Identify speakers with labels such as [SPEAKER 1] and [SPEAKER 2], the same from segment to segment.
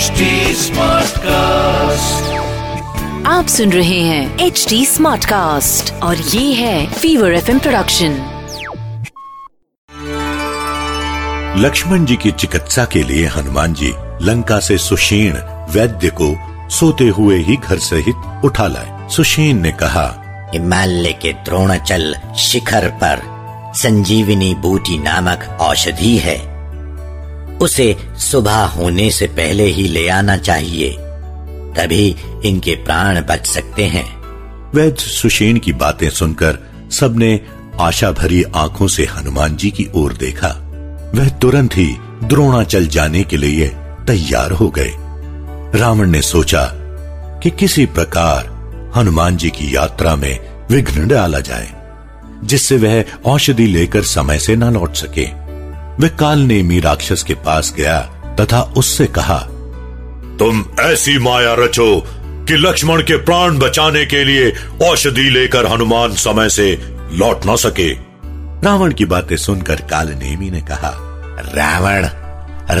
[SPEAKER 1] HD Smartcast.
[SPEAKER 2] आप सुन रहे हैं एच डी स्मार्ट कास्ट और ये है fever F production
[SPEAKER 3] Lakshman ji की चिकित्सा के लिए हनुमान जी लंका से सुशीण वैद्य को सोते हुए ही घर सहित उठा लाए। सुशीन ने कहा
[SPEAKER 4] हिमालय के द्रोणाचल शिखर पर संजीवनी बूटी नामक औषधि है। उसे सुबह होने से पहले ही ले आना चाहिए। तभी इनके प्राण बच सकते हैं।
[SPEAKER 3] वैद्य सुशीन की बातें सुनकर सबने आशा भरी आँखों से हनुमान जी की ओर देखा। वह तुरंत ही द्रोणाचल जाने के लिए तैयार हो गए। रावण ने सोचा कि किसी प्रकार हनुमान जी की यात्रा में विघ्न डाला जाए, जिससे वह औषधि लेकर समय से न लौट सके। वह काल नेमी राक्षस के पास गया तथा उससे कहा
[SPEAKER 5] तुम ऐसी माया रचो कि लक्ष्मण के प्राण बचाने के लिए औषधि लेकर हनुमान समय से लौट न सके।
[SPEAKER 3] रावण की बातें सुनकर काल नेमी ने कहा
[SPEAKER 4] रावण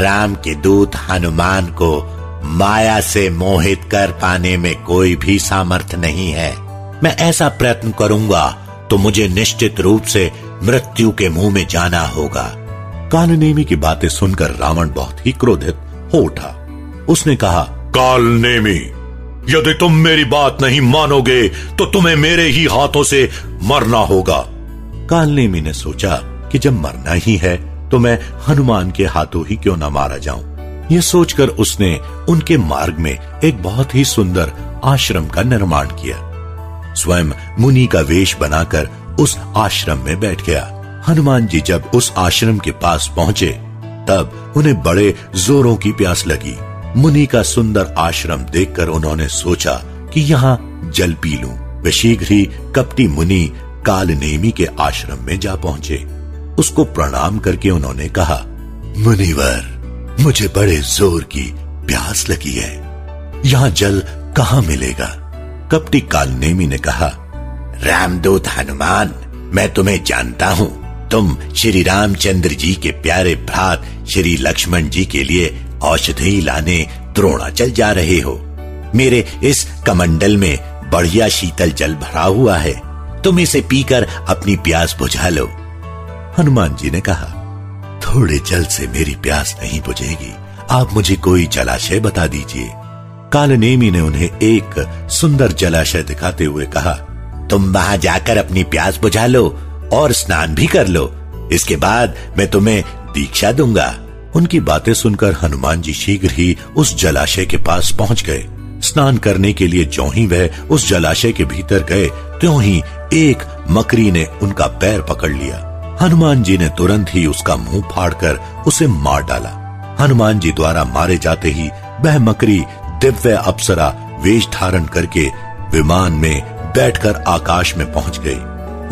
[SPEAKER 4] राम के दूत हनुमान को माया से मोहित कर पाने में कोई भी सामर्थ्य नहीं है। मैं ऐसा प्रयत्न करूँगा तो मुझे निश्चित रूप से मृत्यु के मुँह में जाना होगा।
[SPEAKER 3] काल नेमी की बातें सुनकर रावण बहुत ही क्रोधित हो उठा। उसने कहा
[SPEAKER 5] कालनेमी यदि तुम मेरी बात नहीं मानोगे तो तुम्हें मेरे ही हाथों से मरना होगा।
[SPEAKER 3] काल नेमी ने सोचा कि जब मरना ही है तो मैं हनुमान के हाथों ही क्यों ना मारा जाऊँ? ये सोचकर उसने उनके मार्ग में एक बहुत ही सुंदर आश्रम का निर्माण किया। स्वयं मुनि का वेश बनाकर उस आश्रम में बैठ गया। हनुमान जी जब उस आश्रम के पास पहुँचे, तब उन्हें बड़े जोरों की प्यास लगी। मुनि का सुंदर आश्रम देखकर उन्होंने सोचा कि यहाँ जल पी लूँ। वे शीघ्र ही कपटी मुनि काल नेमी के आश्रम में जा पहुँचे। उसको प्रणाम करके उन्होंने कहा, मुनिवर, मुझे बड़े ज़ोर की प्यास लगी है। यहाँ जल कहाँ मिलेगा? कपटी काल नेमी ने कहा,
[SPEAKER 4] रामदूत हनुमान, मैं तुम्हें जानता हूँ। तुम श्री रामचंद्र जी के प्यारे भ्रात श्री लक्ष्मण जी के लिए औषधि लाने द्रोणाचल जा रहे हो। मेरे इस कमंडल में बढ़िया शीतल जल भरा हुआ है। तुम इसे पीकर अपनी प्यास बुझा लो।
[SPEAKER 3] हनुमान जी ने कहा, थोड़े जल से मेरी प्यास नहीं बुझेगी। आप मुझे कोई जलाशय बता दीजिए। कालनेमी ने उन्हें एक सुंदर जलाशय दिखाते हुए कहा,
[SPEAKER 4] तुम वहाँ जाकर अपनी प्यास बुझा लो। और स्नान भी कर लो। इसके बाद मैं तुम्हें दीक्षा दूँगा।
[SPEAKER 3] उनकी बातें सुनकर हनुमान जी शीघ्र ही उस जलाशय के पास पहुँच गए। स्नान करने के लिए जो ही वह उस जलाशय के भीतर गए, त्यों ही एक मकरी ने उनका पैर पकड़ लिया। हनुमान जी ने तुरंत ही उसका मुँह फाड़कर उसे मार डाला। हनुमान जी द्वारा मारे जाते ही वह मकरी दिव्य अप्सरा वेश धारण करके विमान में बैठकर आकाश में पहुँच गई।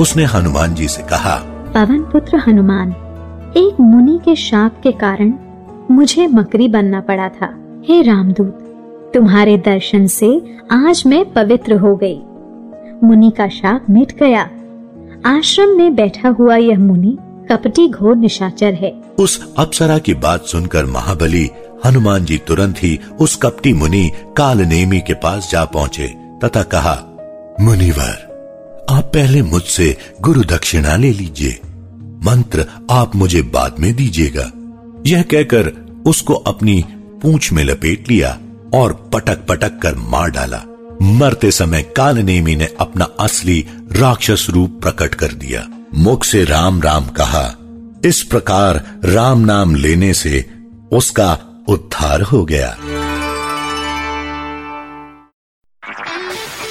[SPEAKER 3] उसने हनुमान जी से कहा
[SPEAKER 6] पवन पुत्र हनुमान एक मुनि के शाप के कारण मुझे मकरी बनना पड़ा था। हे रामदूत तुम्हारे दर्शन से आज मैं पवित्र हो गई। मुनि का शाप मिट गया। आश्रम में बैठा हुआ यह मुनि कपटी घोर निशाचर है।
[SPEAKER 3] उस अप्सरा की बात सुनकर महाबली हनुमान जी तुरंत ही उस कपटी मुनि काल नेमी के पास जा पहुँचे तथा कहा मुनिवर आप पहले मुझसे गुरु दक्षिणा ले लीजिए। मंत्र आप मुझे बाद में दीजिएगा। यह कहकर उसको अपनी पूंछ में लपेट लिया और पटक पटक कर मार डाला। मरते समय काल नेमी ने अपना असली राक्षस रूप प्रकट कर दिया। मुख से राम राम कहा, इस प्रकार राम नाम लेने से उसका उद्धार हो गया।